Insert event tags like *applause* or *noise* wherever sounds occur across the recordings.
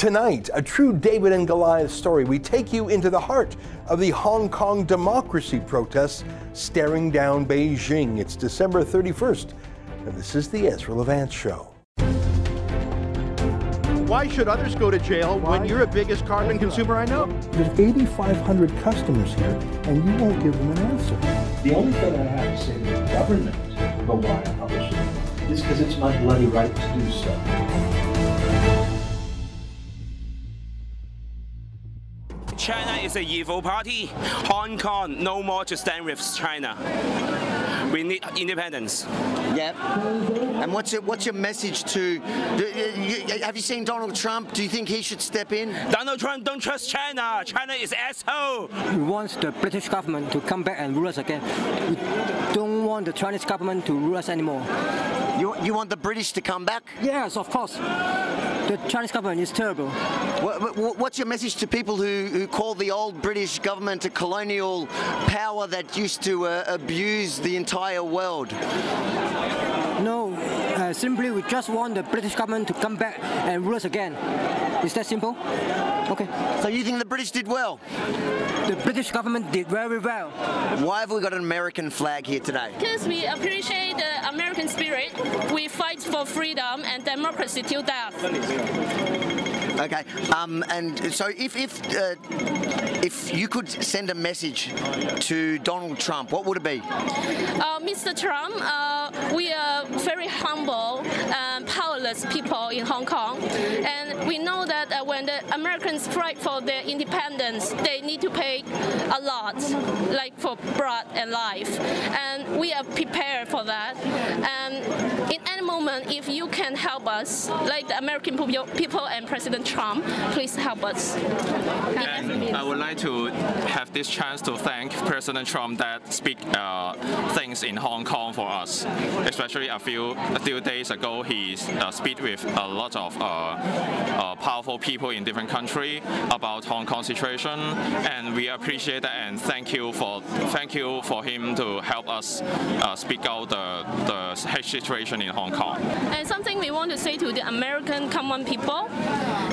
Tonight, a true David and Goliath story. We take you into the heart of the Hong Kong democracy protests staring down Beijing. It's December 31st, and this is the Ezra Levant Show. Why should others go to jail when you're the biggest carbon consumer I know? There's 8,500 customers here, and you won't give them an answer. The only thing I have to say to the government about why I publish it is because it's my bloody right to do so. China is an evil party. Hong Kong no more to stand with China. We need independence. Yep. And what's your, what's your message to? Do, you, have you seen Donald Trump? Do you think he should step in? Donald Trump don't trust China. China is asshole. We want the British government to come back and rule us again. We don't want the Chinese government to rule us anymore. You, you want the British to come back? Yes, of course. The Chinese government is terrible. What, what's your message to people who, who call the old British government a colonial power that used to uh, abuse the entire world? No, uh, simply we just want the British government to come back and rule us again. Is that simple? Okay. So you think the British did well? The British government did very well. Why have we got an American flag here today? Because we appreciate the American spirit. We fight for freedom and democracy till death. Okay, um, and so if if uh, if you could send a message to Donald Trump, what would it be? Uh, Mr. Trump, uh, we are very humble and powerless people in Hong Kong, and we know that uh, when the Americans fight for their independence, they need to pay a lot, like for blood and life, and we are prepared for that. And in any moment, if you can help us, like the American people and President Trump, please help us. And I would like to have this chance to thank President Trump that speak uh, things in Hong Kong for us. Especially a few a few days ago, he uh, speak with a lot of uh, uh, powerful people in different countries about Hong Kong situation, and we appreciate that and thank you for thank you for him to help us uh, speak out the the situation in Hong Kong. And something we want to say to the American common people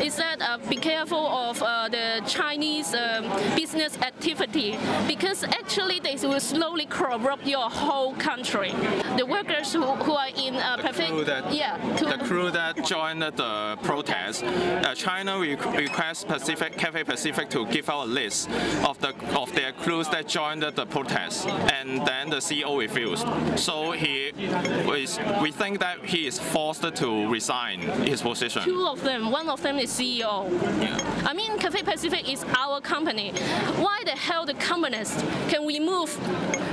is that uh, be careful of uh, the Chinese uh, business activity because actually they will slowly corrupt your whole country. The workers who, who are in uh, the that, yeah, the crew that joined the protest, uh, China re requests Pacific Cathay Pacific to give out a list of the of their crews that joined the protest, and then the CEO refused. So he is, we think that he is forced to resign his position. Two of them, one of them is CEO. Yeah. I mean, Cathay Pacific is our company. Why the hell the communists can remove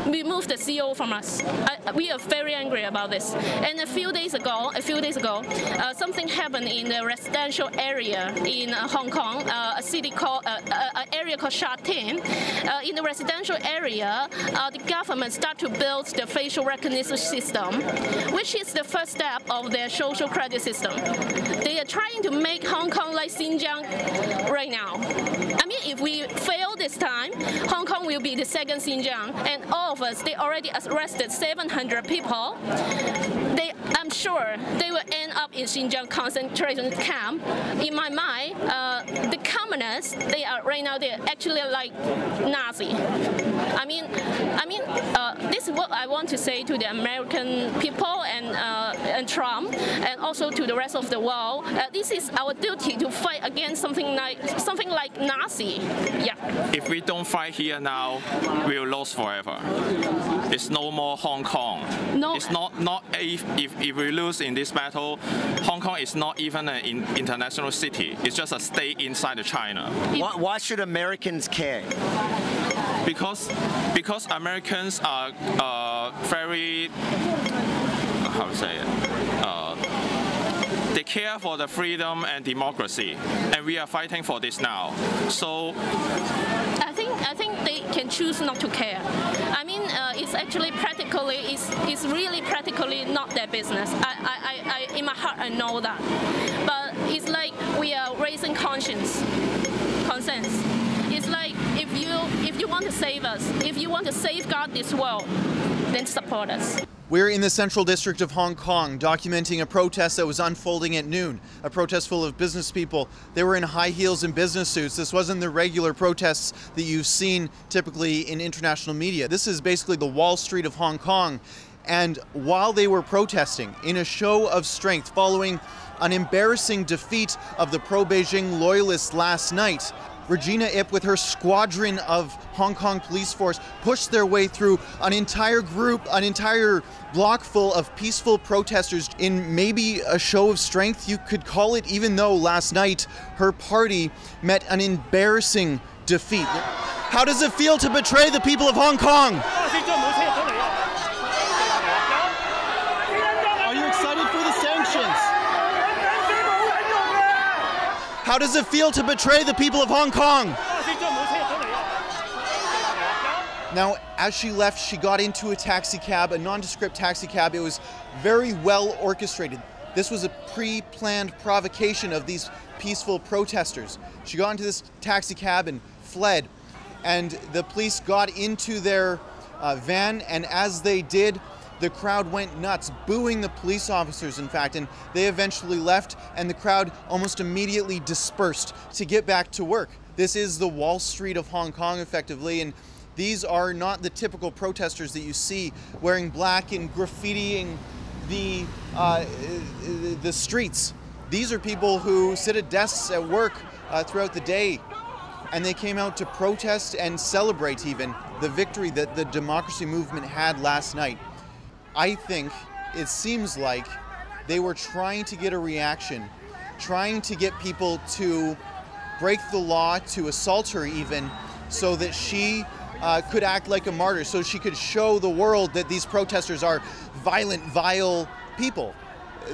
remove the CEO from us? I, we are very angry about this. And a few days ago, a few days ago, uh, something happened in the residential area in uh, Hong Kong, uh, a city called, uh, an area called Sha Tin. In the residential area, the government start to build the facial recognition system, which is the first step of their social credit system. They are trying to make Hong Kong like Xinjiang right now. I mean, if we fail this time, Hong Kong will be the second Xinjiang, and all of us, they already arrested 700 people. They, I'm sure they will end up in Xinjiang concentration camp. In my mind, uh, the communists, they are right now, they're actually like Nazi. I mean, I mean, uh, this is what I want to say to the American people and uh, and Trump, and also to the rest of the world. Uh, this is our duty to fight against something like something like Nazi. Yeah. If we don't fight here now, we will lose forever. It's no more Hong Kong. No. It's not not if, if, if we lose in this battle, Hong Kong is not even an in, international city. It's just a state inside of China. Why, why should Americans care? Because because Americans are uh, very how to say it. They care for the freedom and democracy, and we are fighting for this now. So I think I think they can choose not to care. I mean, uh, it's actually practically it's, it's really practically not their business. I, I, I, in my heart I know that, but it's like we are raising conscience, conscience. It's like if you if you want to save us, if you want to safeguard this world, then support us. We're in the central district of Hong Kong documenting a protest that was unfolding at noon. A protest full of business people. They were in high heels and business suits. This wasn't the regular protests that you've seen typically in international media. This is basically the Wall Street of Hong Kong. And while they were protesting in a show of strength following an embarrassing defeat of the pro Beijing loyalists last night, Regina Ip, with her squadron of Hong Kong police force, pushed their way through an entire group, an entire block full of peaceful protesters in maybe a show of strength, you could call it, even though last night her party met an embarrassing defeat. How does it feel to betray the people of Hong Kong? Are you excited for the sanctions? How does it feel to betray the people of Hong Kong? Now, as she left, she got into a taxi cab, a nondescript taxi cab. It was very well orchestrated. This was a pre planned provocation of these peaceful protesters. She got into this taxi cab and fled, and the police got into their uh, van, and as they did, the crowd went nuts, booing the police officers, in fact, and they eventually left, and the crowd almost immediately dispersed to get back to work. This is the Wall Street of Hong Kong, effectively, and these are not the typical protesters that you see wearing black and graffitiing the uh, the streets. These are people who sit at desks at work uh, throughout the day, and they came out to protest and celebrate even the victory that the democracy movement had last night. I think it seems like they were trying to get a reaction, trying to get people to break the law, to assault her even, so that she uh, could act like a martyr, so she could show the world that these protesters are violent, vile people.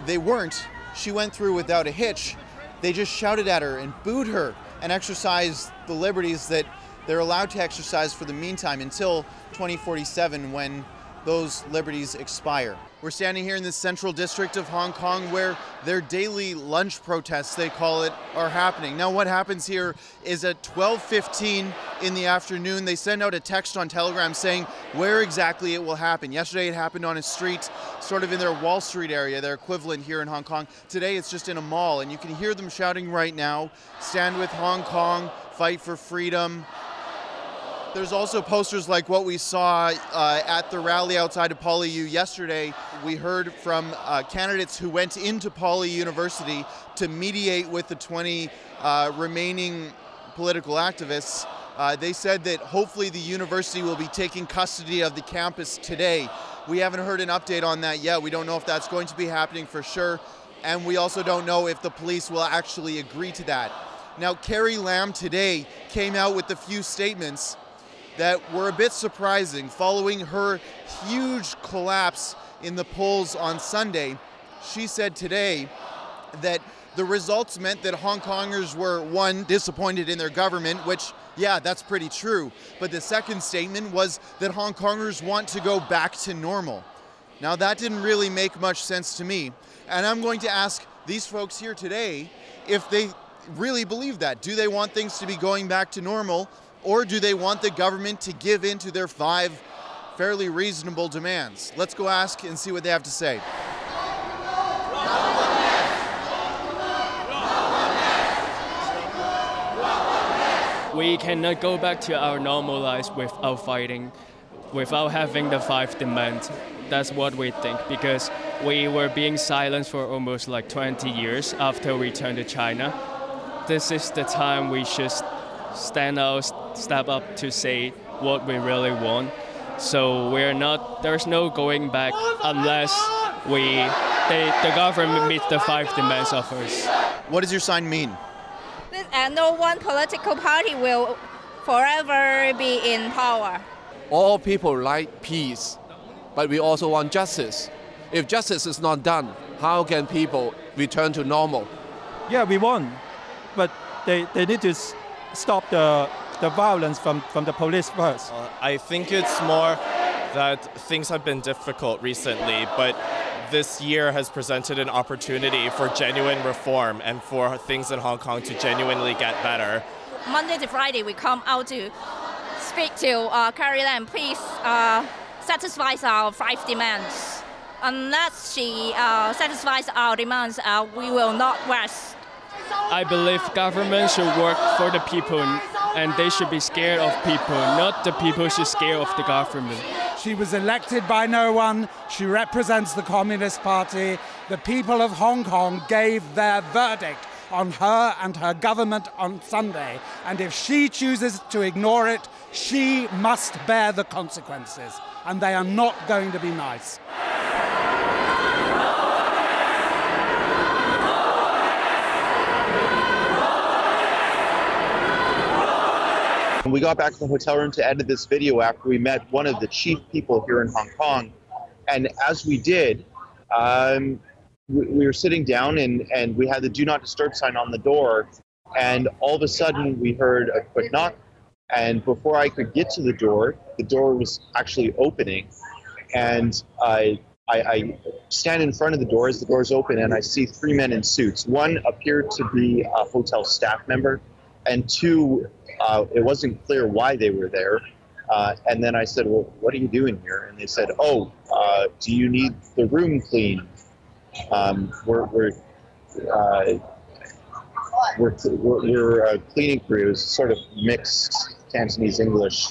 They weren't. She went through without a hitch. They just shouted at her and booed her and exercised the liberties that they're allowed to exercise for the meantime until 2047 when those liberties expire. We're standing here in the central district of Hong Kong where their daily lunch protests, they call it, are happening. Now what happens here is at 12:15 in the afternoon they send out a text on Telegram saying where exactly it will happen. Yesterday it happened on a street sort of in their Wall Street area, their equivalent here in Hong Kong. Today it's just in a mall and you can hear them shouting right now, stand with Hong Kong, fight for freedom, there's also posters like what we saw uh, at the rally outside of PolyU yesterday. We heard from uh, candidates who went into Poly University to mediate with the 20 uh, remaining political activists. Uh, they said that hopefully the university will be taking custody of the campus today. We haven't heard an update on that yet. We don't know if that's going to be happening for sure. And we also don't know if the police will actually agree to that. Now, Carrie Lam today came out with a few statements that were a bit surprising following her huge collapse in the polls on Sunday. She said today that the results meant that Hong Kongers were, one, disappointed in their government, which, yeah, that's pretty true. But the second statement was that Hong Kongers want to go back to normal. Now, that didn't really make much sense to me. And I'm going to ask these folks here today if they really believe that. Do they want things to be going back to normal? Or do they want the government to give in to their five fairly reasonable demands? Let's go ask and see what they have to say. We cannot go back to our normal lives without fighting, without having the five demands. That's what we think because we were being silenced for almost like 20 years after we returned to China. This is the time we should stand out, step up to say what we really want. So we're not. There's no going back unless we they, the government meets the five demands of us. What does your sign mean? And uh, no one political party will forever be in power. All people like peace, but we also want justice. If justice is not done, how can people return to normal? Yeah, we want, but they, they need to stop the, the violence from, from the police first? Uh, I think it's more that things have been difficult recently, but this year has presented an opportunity for genuine reform and for things in Hong Kong to genuinely get better. Monday to Friday, we come out to speak to uh, Carrie Lam. Please uh, satisfy our five demands. unless she uh, satisfies our demands, uh, we will not rest. I believe government should work for the people and they should be scared of people, not the people should scared of the government. She was elected by no one. She represents the Communist Party. The people of Hong Kong gave their verdict on her and her government on Sunday. And if she chooses to ignore it, she must bear the consequences. And they are not going to be nice. We got back to the hotel room to edit this video after we met one of the chief people here in Hong Kong. And as we did, um, we, we, were sitting down and, and we had the do not disturb sign on the door. And all of a sudden, we heard a quick knock. And before I could get to the door, the door was actually opening. And I, I, I stand in front of the door as the doors open, and I see three men in suits. One appeared to be a hotel staff member, and two uh, it wasn't clear why they were there. Uh, and then I said, "Well, what are you doing here?" And they said, "Oh, uh, do you need the room cleaned? Um, we're we're, uh, we're we're, a cleaning crew. It was sort of mixed Cantonese English."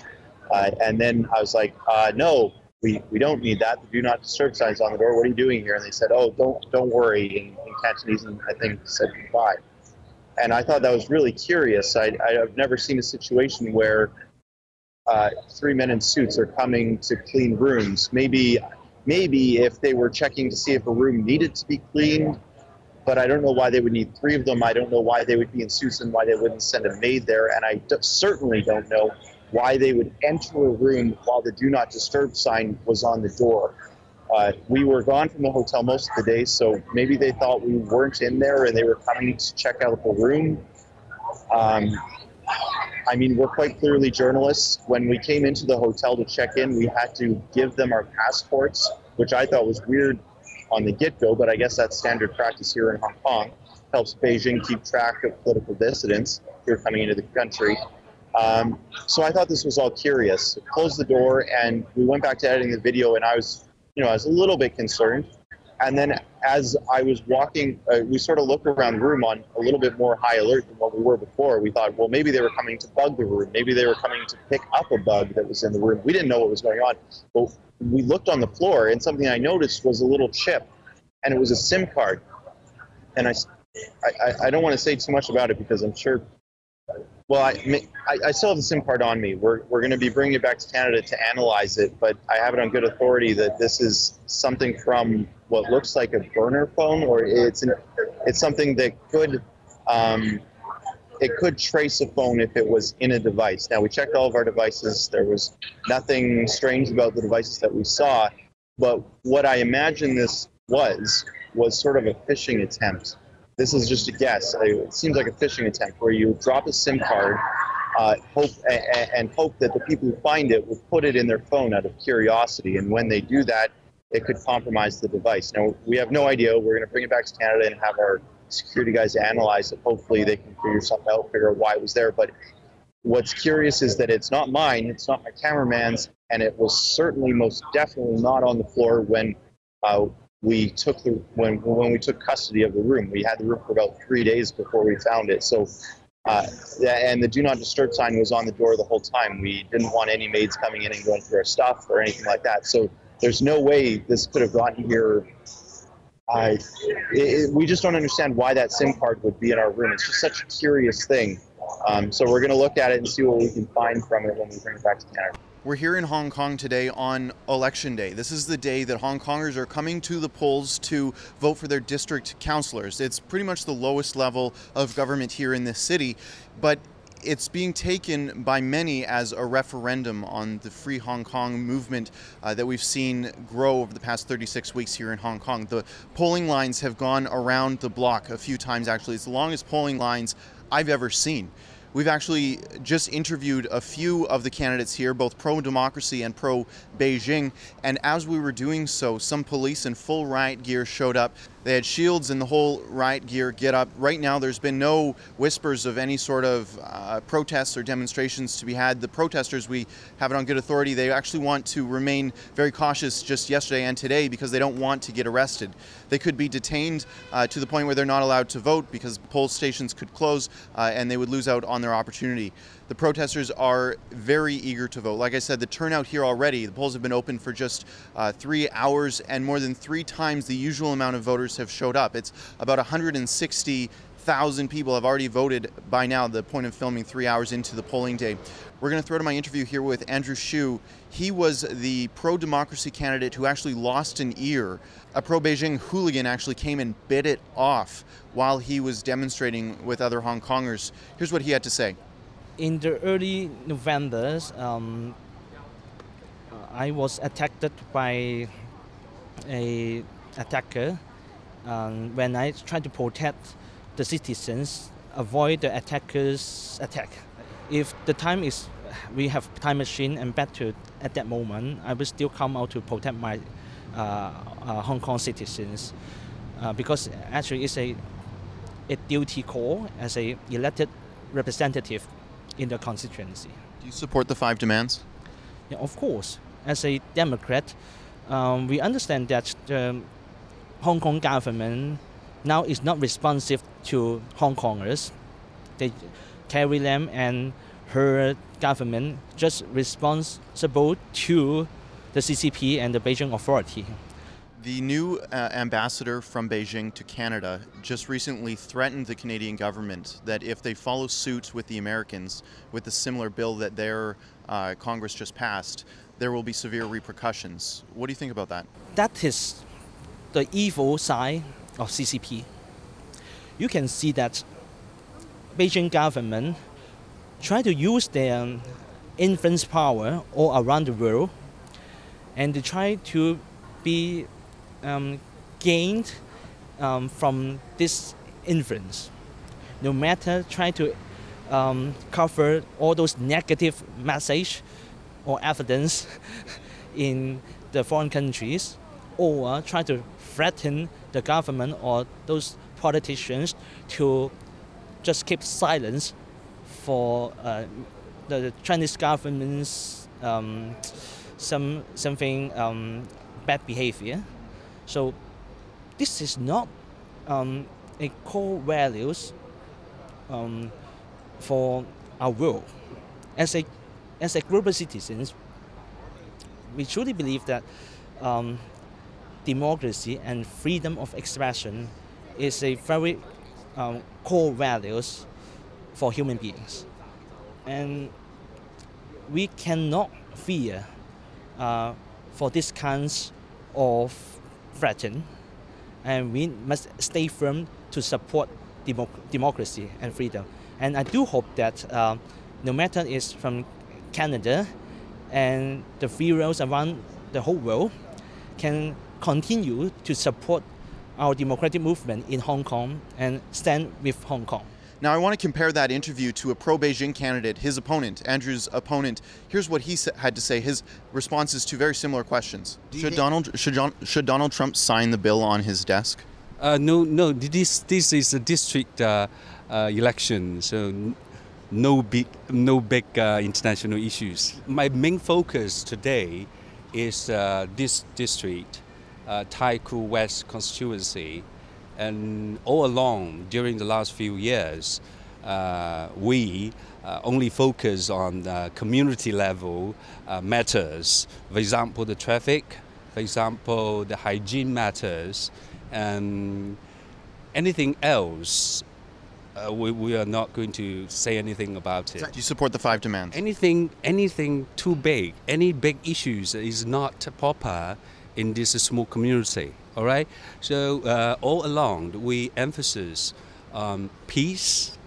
Uh, and then I was like, uh, "No, we, we don't need that. The do not disturb signs on the door. What are you doing here?" And they said, "Oh, don't don't worry." In, in Cantonese, and I think said goodbye and I thought that was really curious. I, have never seen a situation where uh, three men in suits are coming to clean rooms. Maybe, maybe if they were checking to see if a room needed to be cleaned, but I don't know why they would need three of them. I don't know why they would be in suits and why they wouldn't send a maid there, and I d- certainly don't know why they would enter a room while the "Do Not Disturb" sign was on the door. Uh, we were gone from the hotel most of the day, so maybe they thought we weren't in there and they were coming to check out the room. Um, I mean, we're quite clearly journalists. When we came into the hotel to check in, we had to give them our passports, which I thought was weird on the get go, but I guess that's standard practice here in Hong Kong. Helps Beijing keep track of political dissidents who are coming into the country. Um, so I thought this was all curious. Closed the door, and we went back to editing the video, and I was you know, I was a little bit concerned. And then as I was walking, uh, we sort of looked around the room on a little bit more high alert than what we were before. We thought, well, maybe they were coming to bug the room. Maybe they were coming to pick up a bug that was in the room. We didn't know what was going on. But we looked on the floor, and something I noticed was a little chip, and it was a SIM card. And I, I, I don't want to say too much about it because I'm sure well, I, I, still have the SIM card on me. We're, we're going to be bringing it back to Canada to analyze it, but I have it on good authority that this is something from what looks like a burner phone, or it's an, it's something that could um, it could trace a phone if it was in a device. Now we checked all of our devices. There was nothing strange about the devices that we saw, but what I imagine this was was sort of a phishing attempt this is just a guess. It seems like a phishing attempt where you drop a SIM card, uh, hope and, and hope that the people who find it will put it in their phone out of curiosity. And when they do that, it could compromise the device. Now we have no idea. We're going to bring it back to Canada and have our security guys analyze it. Hopefully they can figure something out, figure out why it was there. But what's curious is that it's not mine, it's not my cameraman's, and it was certainly most definitely not on the floor when uh, we took the when when we took custody of the room. We had the room for about three days before we found it. So, uh, and the do not disturb sign was on the door the whole time. We didn't want any maids coming in and going through our stuff or anything like that. So there's no way this could have gotten here. I, it, we just don't understand why that SIM card would be in our room. It's just such a curious thing. Um, so we're going to look at it and see what we can find from it when we bring it back to Canada. We're here in Hong Kong today on Election Day. This is the day that Hong Kongers are coming to the polls to vote for their district councillors. It's pretty much the lowest level of government here in this city, but it's being taken by many as a referendum on the Free Hong Kong movement uh, that we've seen grow over the past 36 weeks here in Hong Kong. The polling lines have gone around the block a few times, actually. It's the longest polling lines I've ever seen. We've actually just interviewed a few of the candidates here, both pro democracy and pro Beijing. And as we were doing so, some police in full riot gear showed up. They had shields and the whole riot gear get up. Right now, there's been no whispers of any sort of uh, protests or demonstrations to be had. The protesters, we have it on good authority, they actually want to remain very cautious just yesterday and today because they don't want to get arrested. They could be detained uh, to the point where they're not allowed to vote because poll stations could close uh, and they would lose out on their opportunity. The protesters are very eager to vote. Like I said, the turnout here already, the polls have been open for just uh, three hours and more than three times the usual amount of voters have showed up. It's about 160,000 people have already voted by now, the point of filming three hours into the polling day. We're going to throw to my interview here with Andrew Chiu. He was the pro democracy candidate who actually lost an ear. A pro Beijing hooligan actually came and bit it off while he was demonstrating with other Hong Kongers. Here's what he had to say in the early November, um, I was attacked by a attacker um, when I tried to protect the citizens, avoid the attacker's attack. If the time is, we have time machine and back to at that moment, I will still come out to protect my uh, uh, Hong Kong citizens uh, because actually it's a, a duty call as a elected representative in the constituency. Do you support the five demands? Yeah, of course. As a Democrat, um, we understand that the Hong Kong government now is not responsive to Hong Kongers. They, Carrie Lam and her government just responsible to the CCP and the Beijing authority. The new uh, ambassador from Beijing to Canada just recently threatened the Canadian government that if they follow suit with the Americans with the similar bill that their uh, Congress just passed, there will be severe repercussions. What do you think about that? That is the evil side of CCP. You can see that Beijing government try to use their influence power all around the world and they try to be um, gained um, from this influence. No matter trying to um, cover all those negative message or evidence *laughs* in the foreign countries, or try to threaten the government or those politicians to just keep silence for uh, the Chinese government's um, some something um, bad behavior. So this is not um, a core values um, for our world. As a as a global citizens, we truly believe that um, democracy and freedom of expression is a very um, core values for human beings, and we cannot fear uh, for these kinds of threatened, and we must stay firm to support democ democracy and freedom. And I do hope that uh, no matter it's from Canada and the worlds around the whole world can continue to support our democratic movement in Hong Kong and stand with Hong Kong. Now, I want to compare that interview to a pro Beijing candidate, his opponent, Andrew's opponent. Here's what he had to say his responses to very similar questions. Should Donald, should, John, should Donald Trump sign the bill on his desk? Uh, no, no. This, this is a district uh, uh, election, so no big, no big uh, international issues. My main focus today is uh, this district, uh, Tai Koo West constituency. And all along during the last few years, uh, we uh, only focus on uh, community level uh, matters. For example, the traffic, for example, the hygiene matters, and anything else. Uh, we, we are not going to say anything about it. Do you support the five demands? Anything, anything too big, any big issues is not proper in this small community. All right. So uh, all along we emphasize um, peace,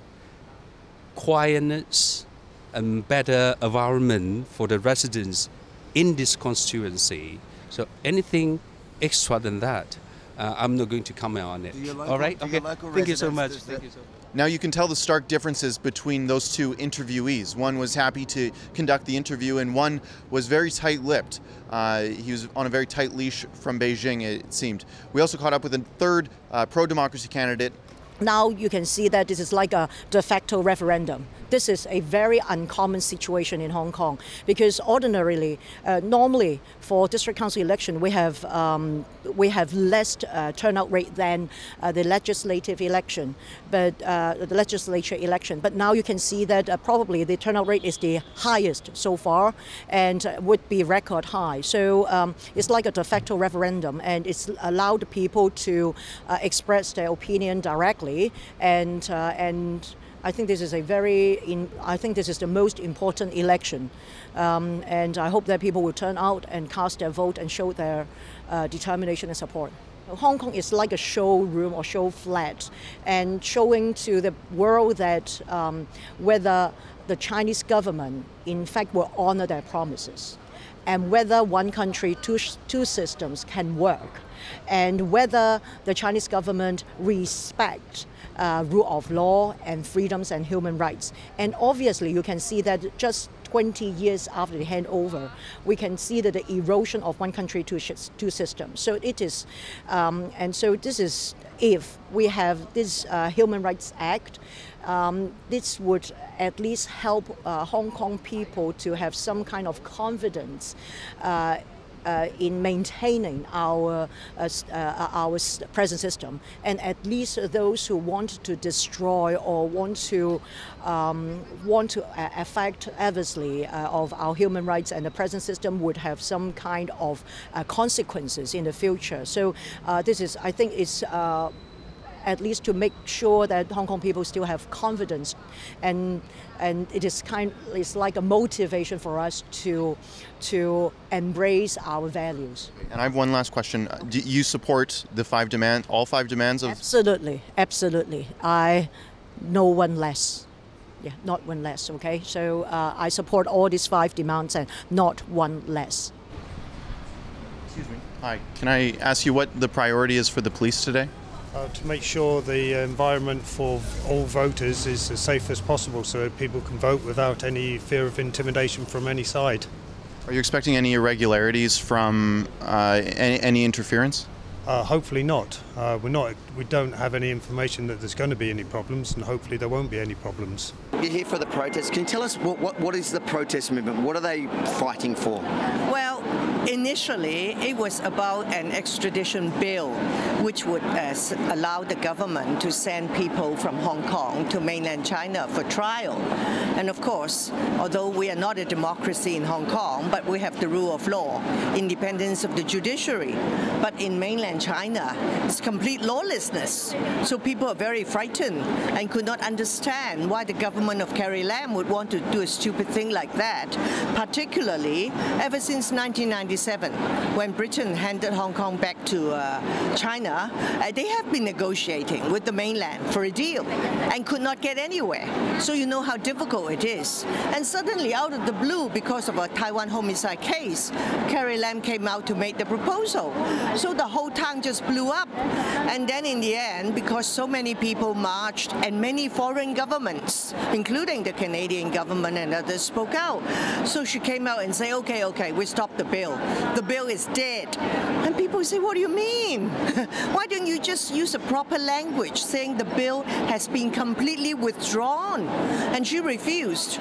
quietness, and better environment for the residents in this constituency. So anything extra than that, uh, I'm not going to comment on it. Like all right. Okay. Thank you so much. Thank you so much. Now you can tell the stark differences between those two interviewees. One was happy to conduct the interview, and one was very tight lipped. Uh, he was on a very tight leash from Beijing, it seemed. We also caught up with a third uh, pro democracy candidate. Now you can see that this is like a de facto referendum this is a very uncommon situation in Hong Kong because ordinarily, uh, normally for district council election, we have um, we have less uh, turnout rate than uh, the legislative election, but uh, the legislature election. But now you can see that uh, probably the turnout rate is the highest so far, and would be record high. So um, it's like a de facto referendum, and it's allowed people to uh, express their opinion directly and and I think this is a very, in, I think this is the most important election, um, and I hope that people will turn out and cast their vote and show their uh, determination and support. Hong Kong is like a showroom or show flat, and showing to the world that um, whether the Chinese government, in fact, will honor their promises, and whether one country, two, two systems can work, and whether the Chinese government respect uh, rule of law and freedoms and human rights. And obviously, you can see that just 20 years after the handover, we can see that the erosion of one country, two, two systems. So it is, um, and so this is if we have this uh, Human Rights Act, um, this would at least help uh, Hong Kong people to have some kind of confidence uh, uh, in maintaining our uh, uh, our present system, and at least those who want to destroy or want to um, want to affect adversely of our human rights and the present system would have some kind of consequences in the future. So this is, I think, it's at least to make sure that Hong Kong people still have confidence, and and it is kind it's like a motivation for us to to embrace our values. And I have one last question: Do you support the five demand, all five demands of? Absolutely, absolutely. I no one less. Yeah, not one less. Okay, so uh, I support all these five demands and not one less. Excuse me. Hi. Can I ask you what the priority is for the police today? Uh, to make sure the environment for all voters is as safe as possible so people can vote without any fear of intimidation from any side. Are you expecting any irregularities from uh, any, any, interference? Uh, hopefully not. Uh, we're not. We don't have any information that there's going to be any problems, and hopefully there won't be any problems. You're here for the protest. Can you tell us what, what, what is the protest movement? What are they fighting for? Well, Initially, it was about an extradition bill which would uh, allow the government to send people from Hong Kong to mainland China for trial. And of course, although we are not a democracy in Hong Kong, but we have the rule of law, independence of the judiciary. But in mainland China, it's complete lawlessness. So people are very frightened and could not understand why the government of Carrie Lam would want to do a stupid thing like that, particularly ever since 1997 when Britain handed Hong Kong back to uh, China, uh, they have been negotiating with the mainland for a deal and could not get anywhere. So you know how difficult it is. And suddenly, out of the blue, because of a Taiwan homicide case, Carrie Lam came out to make the proposal. So the whole town just blew up. And then in the end, because so many people marched and many foreign governments, including the Canadian government and others, spoke out. So she came out and said, okay, okay, we stop the bill the bill is dead. And people say, what do you mean? *laughs* Why don't you just use a proper language saying the bill has been completely withdrawn? And she refused.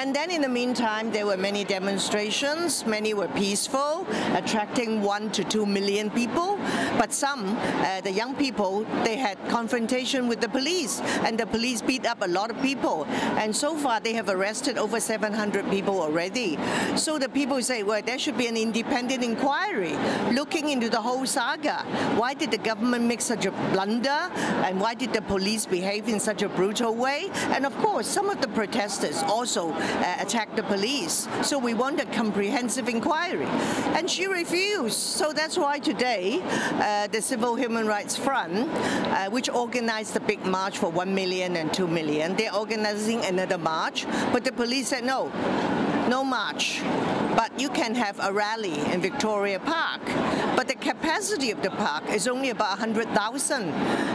And then in the meantime, there were many demonstrations. Many were peaceful, attracting one to two million people. But some, uh, the young people, they had confrontation with the police. And the police beat up a lot of people. And so far, they have arrested over 700 people already. So the people say, well, there should be an independent inquiry looking into the whole saga. Why did the government make such a blunder? And why did the police behave in such a brutal way? And of course, some of the protesters also uh, attacked the police. So we want a comprehensive inquiry. And she refused. So that's why today, uh, the Civil Human Rights Front, uh, which organized the big march for 1 million and 2 million, they're organizing another march. But the police said no, no march. But you can have a rally in Victoria Park. But the capacity of the park is only about 100,000.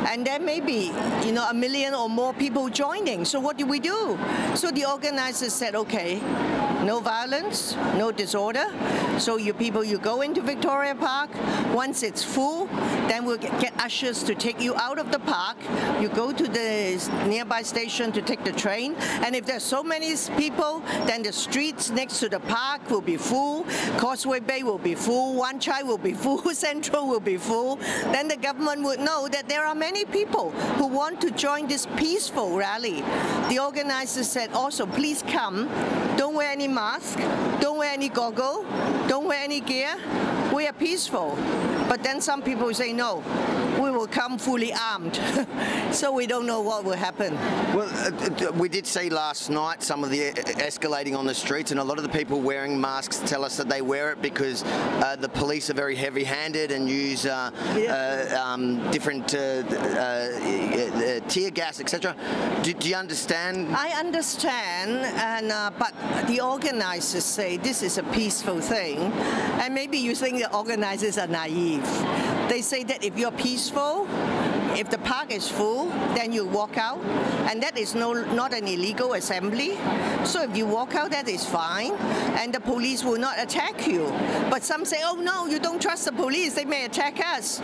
And there may be, you know, a million or more people joining. So what do we do? So the organizers said, okay, no violence, no disorder. So you people, you go into Victoria Park. Once it's full, then we'll get, ushers to take you out of the park. You go to the nearby station to take the train. And if there's so many people, then the streets next to the park will be full. Causeway Bay will be full. Wan Chai will be full. *laughs* Central will be full. Then the government would know that there are many people who want to join this peaceful rally. The organizers said also, please come. Don't wear any mask. Don't wear any goggle. Don't wear any gear. We are peaceful. But then some people say no. We will come fully armed. *laughs* so we don't know what will happen. Well, uh, uh, we did see last night some of the uh, escalating on the streets, and a lot of the people wearing masks tell us that they wear it because uh, the police are very heavy-handed and use uh, uh, um, different tear gas, etc. Do, do, you understand? I understand, and but the organizers say this is a peaceful thing, and maybe you think organizers are naive. They say that if you're peaceful, if the park is full, then you walk out, and that is no, not an illegal assembly. So if you walk out, that is fine, and the police will not attack you. But some say, oh no, you don't trust the police, they may attack us.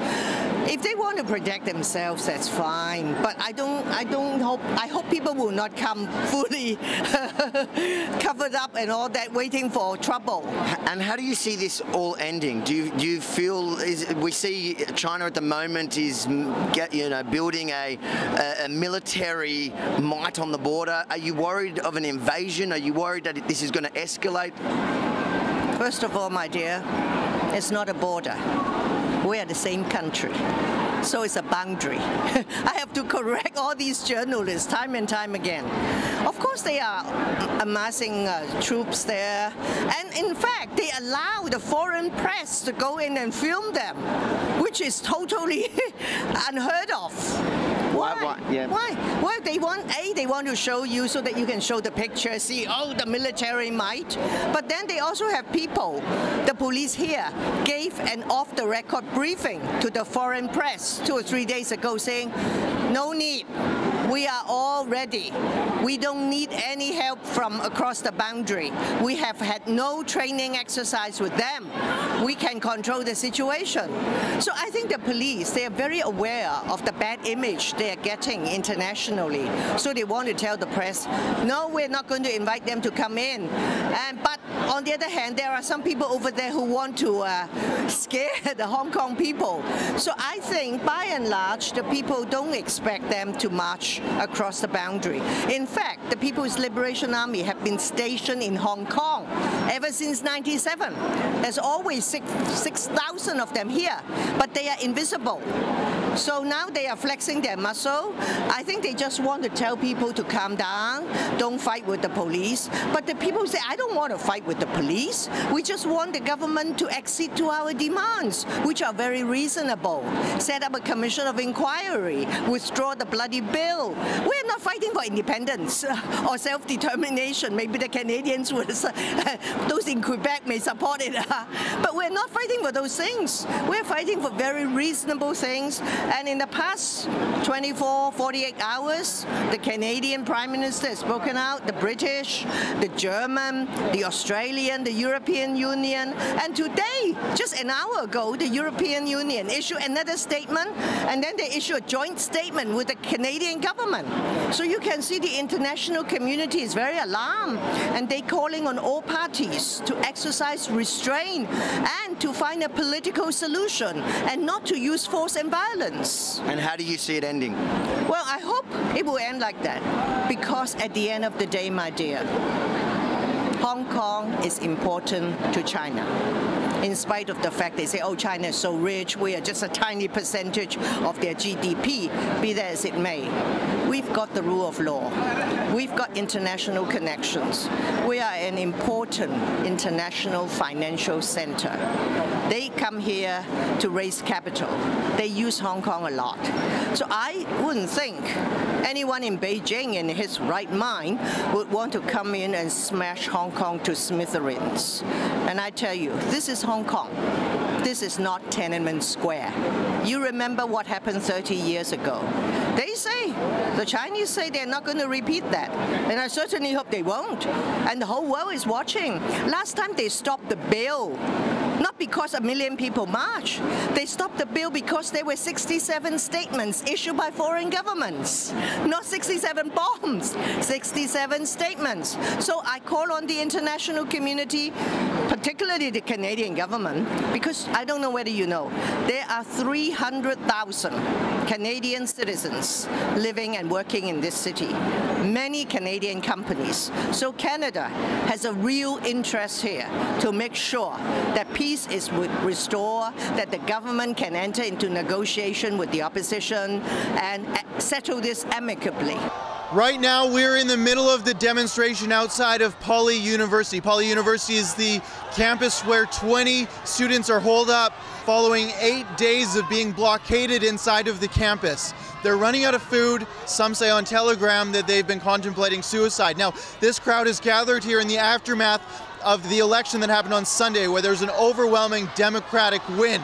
If they want to protect themselves, that's fine. But I don't, I don't hope, I hope people will not come *laughs* fully *laughs* covered up and all that, waiting for trouble. And how do you see this all ending? Do you, do you feel, is, we see China at the moment is get, you know, building a, a, a, military might on the border. Are you worried of an invasion? Are you worried that this is going to escalate? First of all, my dear, it's not a border. We are the same country so it's a boundary. *laughs* I have to correct all these journalists time and time again. Of course, they are amassing uh, troops there, and in fact, they allow the foreign press to go in and film them, which is totally *laughs* unheard of. Why? Why? Yeah. Why? Well, they want a they want to show you so that you can show the picture, see oh the military might, but then they also have people. The police here gave an off-the-record briefing to the foreign press two or three days ago, saying no need. We are all ready. We don't need any help from across the boundary. We have had no training exercise with them. We can control the situation. So I think the police, they are very aware of the bad image they are getting internationally. So they want to tell the press, no, we're not going to invite them to come in. And, but on the other hand, there are some people over there who want to uh, *laughs* scare the Hong Kong people. So I think by and large, the people don't expect them to march across the boundary. In fact, the People's Liberation Army have been stationed in Hong Kong ever since 97. There's always 6,000 6, of them here, but they are invisible. So now they are flexing their muscle. I think they just want to tell people to calm down, don't fight with the police. But the people say, I don't want to fight with the police. We just want the government to accede to our demands, which are very reasonable. Set up a commission of inquiry, withdraw the bloody bill. We're not fighting for independence *laughs* or self-determination. Maybe the Canadians would, *laughs* those in Quebec may support it. *laughs* But we're not fighting for those things. We're fighting for very reasonable things and in the past 24, 48 hours, the Canadian Prime Minister has spoken out, the British, the German, the Australian, the European Union, and today, just an hour ago, the European Union issued another statement, and then they issued a joint statement with the Canadian government. So you can see the international community is very alarmed, and they're calling on all parties to exercise restraint and to find a political solution, and not to use force and violence. And how do you see it ending? Well, I hope it will end like that. Because at the end of the day, my dear, Hong Kong is important to China in spite of the fact they say, oh, China is so rich, we are just a tiny percentage of their GDP, be that as it may. We've got the rule of law. We've got international connections. We are an important international financial center. They come here to raise capital. They use Hong Kong a lot. So I wouldn't think anyone in Beijing in his right mind would want to come in and smash Hong Kong to smithereens. And I tell you, this is Hong Kong. This is not Tiananmen Square. You remember what happened 30 years ago. They say, the Chinese say they're not going to repeat that. And I certainly hope they won't. And the whole world is watching. Last time they stopped the bill not because a million people marched. They stopped the bill because there were 67 statements issued by foreign governments. Not 67 bombs, 67 statements. So I call on the international community, particularly the Canadian government, because I don't know whether you know, there are 300,000 Canadian citizens living and working in this city. Many Canadian companies. So Canada has a real interest here to make sure that peace is restored, that the government can enter into negotiation with the opposition and uh, settle this amicably. Right now, we're in the middle of the demonstration outside of Poly University. Poly University is the campus where 20 students are holed up following eight days of being blockaded inside of the campus. They're running out of food. Some say on Telegram that they've been contemplating suicide. Now, this crowd is gathered here in the aftermath of the election that happened on Sunday, where there's an overwhelming Democratic win.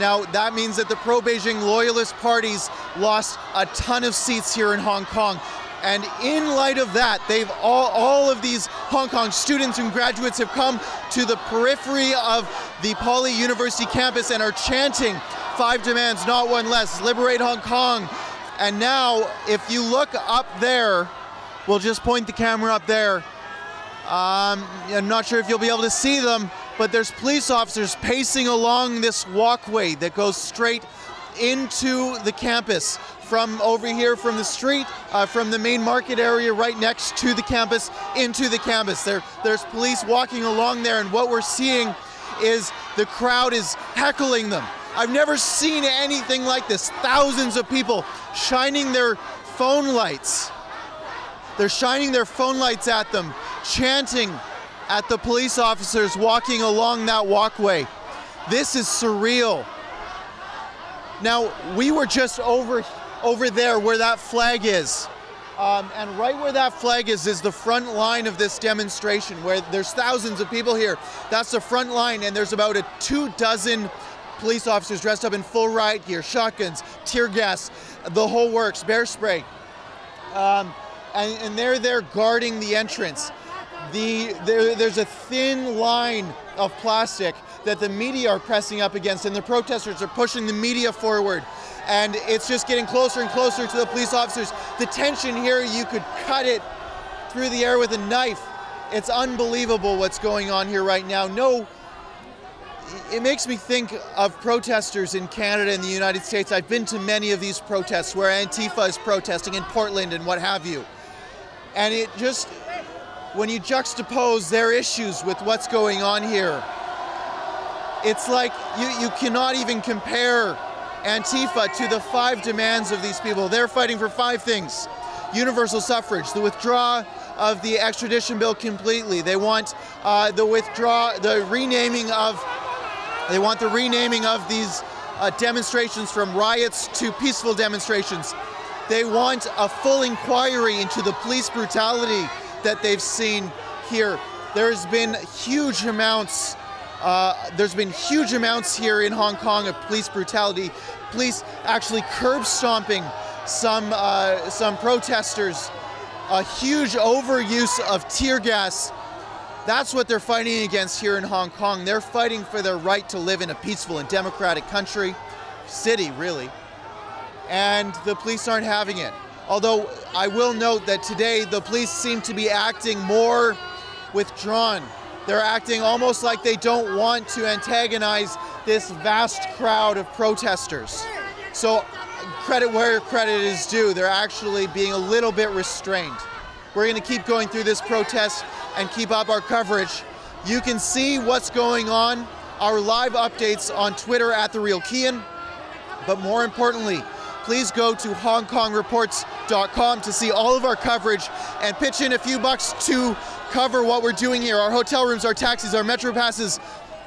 Now, that means that the pro Beijing loyalist parties lost a ton of seats here in Hong Kong. And in light of that, they've all, all of these Hong Kong students and graduates have come to the periphery of the Poly University campus and are chanting five demands, not one less, liberate Hong Kong. And now, if you look up there, we'll just point the camera up there. Um, I'm not sure if you'll be able to see them, but there's police officers pacing along this walkway that goes straight into the campus from over here from the street, uh, from the main market area right next to the campus, into the campus. There, there's police walking along there, and what we're seeing is the crowd is heckling them. I've never seen anything like this. Thousands of people shining their phone lights. They're shining their phone lights at them, chanting at the police officers walking along that walkway. This is surreal. Now, we were just over over there where that flag is. Um, and right where that flag is is the front line of this demonstration where there's thousands of people here. That's the front line and there's about a two dozen police officers dressed up in full riot gear, shotguns, tear gas, the whole works, bear spray. Um, and, and, they're there guarding the entrance. The, there, there's a thin line of plastic that the media are pressing up against and the protesters are pushing the media forward and it's just getting closer and closer to the police officers. The tension here, you could cut it through the air with a knife. It's unbelievable what's going on here right now. No, it makes me think of protesters in Canada and the United States. I've been to many of these protests where Antifa is protesting in Portland and what have you. And it just, when you juxtapose their issues with what's going on here, it's like you, you cannot even compare Antifa to the five demands of these people. They're fighting for five things universal suffrage, the withdrawal of the extradition bill completely. They want uh, the withdraw, the renaming of, they want the renaming of these uh, demonstrations from riots to peaceful demonstrations. They want a full inquiry into the police brutality that they've seen here. There's been huge amounts uh, there's been huge amounts here in Hong Kong of police brutality. Police actually curb stomping some uh, some protesters. A huge overuse of tear gas. That's what they're fighting against here in Hong Kong. They're fighting for their right to live in a peaceful and democratic country, city really. And the police aren't having it. Although I will note that today the police seem to be acting more withdrawn they're acting almost like they don't want to antagonize this vast crowd of protesters. So, credit where credit is due, they're actually being a little bit restrained. We're going to keep going through this protest and keep up our coverage. You can see what's going on, our live updates on Twitter at The Real Keean. But more importantly, please go to HongKongReports.com HKTV.com to see all of our coverage and pitch in a few bucks to cover what we're doing here. Our hotel rooms, our taxis, our metro passes,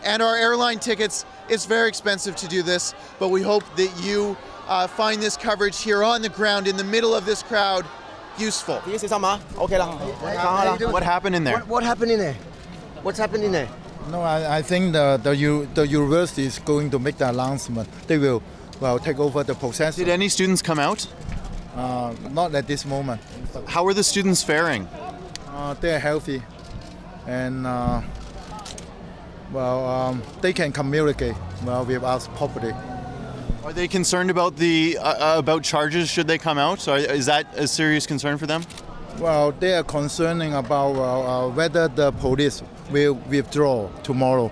and our airline tickets. It's very expensive to do this, but we hope that you uh, find this coverage here on the ground in the middle of this crowd useful. Can you say something? Okay, lah. What happened in there? What, what happened in there? What's happening there? No, I, I think the the, U, the university is going to make the announcement. They will well take over the process. Did any students come out? Uh, not at this moment. How are the students faring? Uh, they're healthy, and uh, well, um, they can communicate well with us properly. Are they concerned about the uh, uh, about charges should they come out? Or is that a serious concern for them? Well, they are concerning about uh, uh, whether the police will withdraw tomorrow.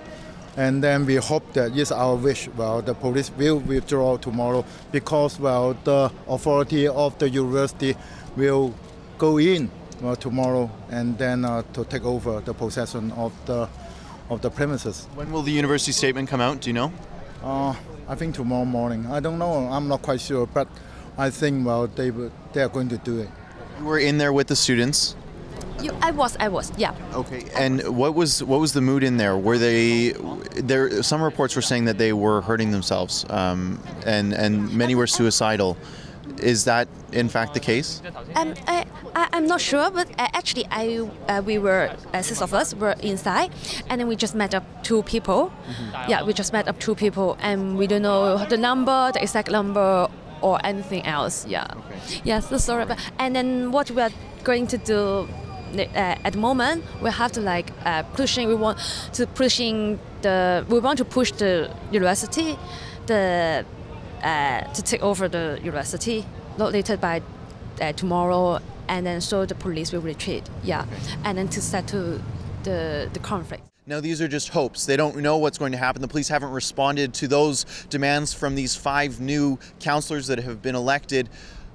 And then we hope that that is our wish. Well, the police will withdraw tomorrow because well, the authority of the university will go in well, tomorrow and then uh, to take over the possession of the of the premises. When will the university statement come out? Do you know? Uh, I think tomorrow morning. I don't know. I'm not quite sure, but I think well they they are going to do it. You were in there with the students. You, I was, I was, yeah. Okay. And what was what was the mood in there? Were they there? Some reports were saying that they were hurting themselves, um, and and many were suicidal. Is that in fact the case? Um, I, I, I'm not sure, but uh, actually, I uh, we were uh, six of us were inside, and then we just met up two people. Yeah, we just met up two people, and we don't know the number, the exact number, or anything else. Yeah. Yeah. So sorry, but and then what we are going to do at the moment we have to like uh, pushing we want to pushing the we want to push the university the uh, to take over the university not later by uh, tomorrow and then so the police will retreat yeah and then to settle the the conflict Now, these are just hopes. They don't know what's going to happen. The police haven't responded to those demands from these five new councillors that have been elected.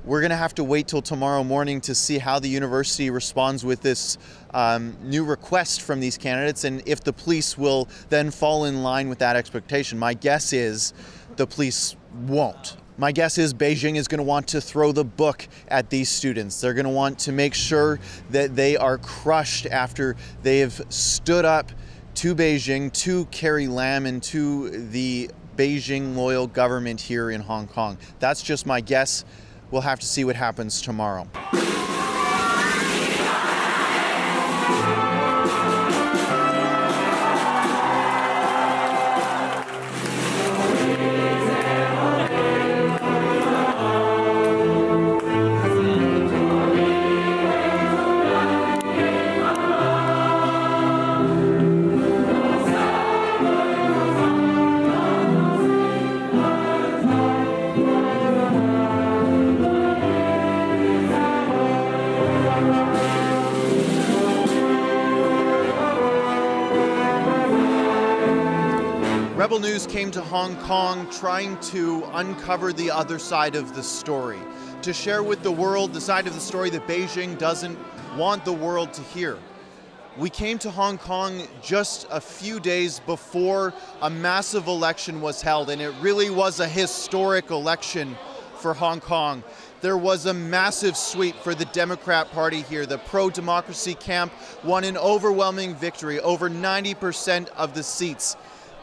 We're going to have to wait till tomorrow morning to see how the university responds with this um, new request from these candidates and if the police will then fall in line with that expectation. My guess is the police won't. My guess is Beijing is going to want to throw the book at these students. They're going to want to make sure that they are crushed after they have stood up to Beijing, to Carrie Lam, and to the Beijing loyal government here in Hong Kong. That's just my guess. We'll have to see what happens tomorrow. Rebel News came to Hong Kong trying to uncover the other side of the story, to share with the world the side of the story that Beijing doesn't want the world to hear. We came to Hong Kong just a few days before a massive election was held, and it really was a historic election for Hong Kong. There was a massive sweep for the Democrat Party here. The pro democracy camp won an overwhelming victory, over 90% of the seats.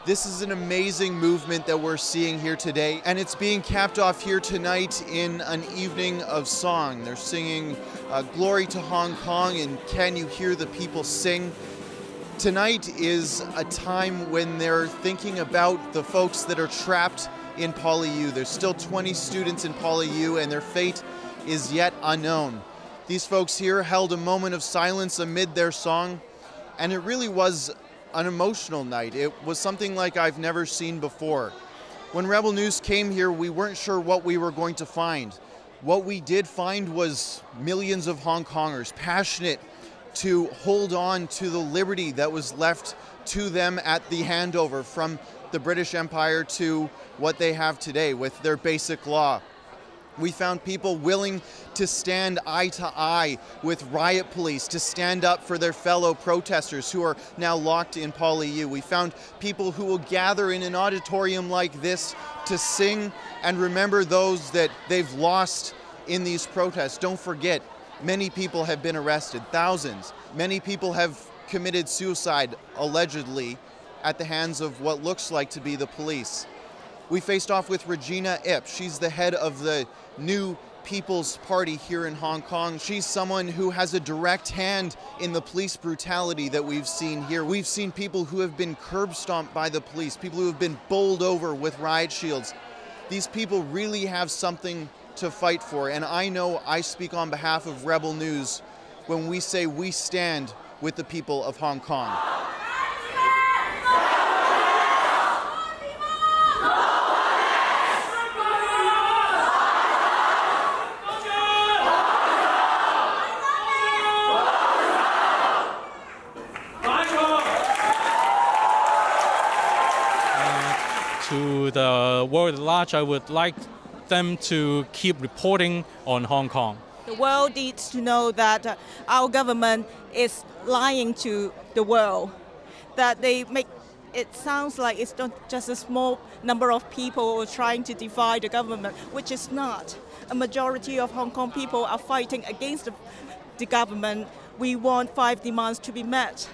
This is an amazing movement that we're seeing here today, and it's being capped off here tonight in an evening of song. They're singing uh, Glory to Hong Kong and Can You Hear the People Sing? Tonight is a time when they're thinking about the folks that are trapped in PolyU. There's still 20 students in PolyU, and their fate is yet unknown. These folks here held a moment of silence amid their song, and it really was an emotional night. It was something like I've never seen before. When Rebel News came here, we weren't sure what we were going to find. What we did find was millions of Hong Kongers passionate to hold on to the liberty that was left to them at the handover from the British Empire to what they have today with their basic law. We found people willing to stand eye to eye with riot police, to stand up for their fellow protesters who are now locked in PolyU. We found people who will gather in an auditorium like this to sing and remember those that they've lost in these protests. Don't forget, many people have been arrested, thousands. Many people have committed suicide, allegedly, at the hands of what looks like to be the police. We faced off with Regina Ip. She's the head of the new People's Party here in Hong Kong. She's someone who has a direct hand in the police brutality that we've seen here. We've seen people who have been curb stomped by the police, people who have been bowled over with riot shields. These people really have something to fight for, and I know I speak on behalf of Rebel News when we say we stand with the people of Hong Kong. To the world at large, I would like them to keep reporting on Hong Kong. The world needs to know that uh, our government is lying to the world, that they make it sounds like it's not just a small number of people trying to defy the government, which is not. A majority of Hong Kong people are fighting against the, the government. We want five demands to be met.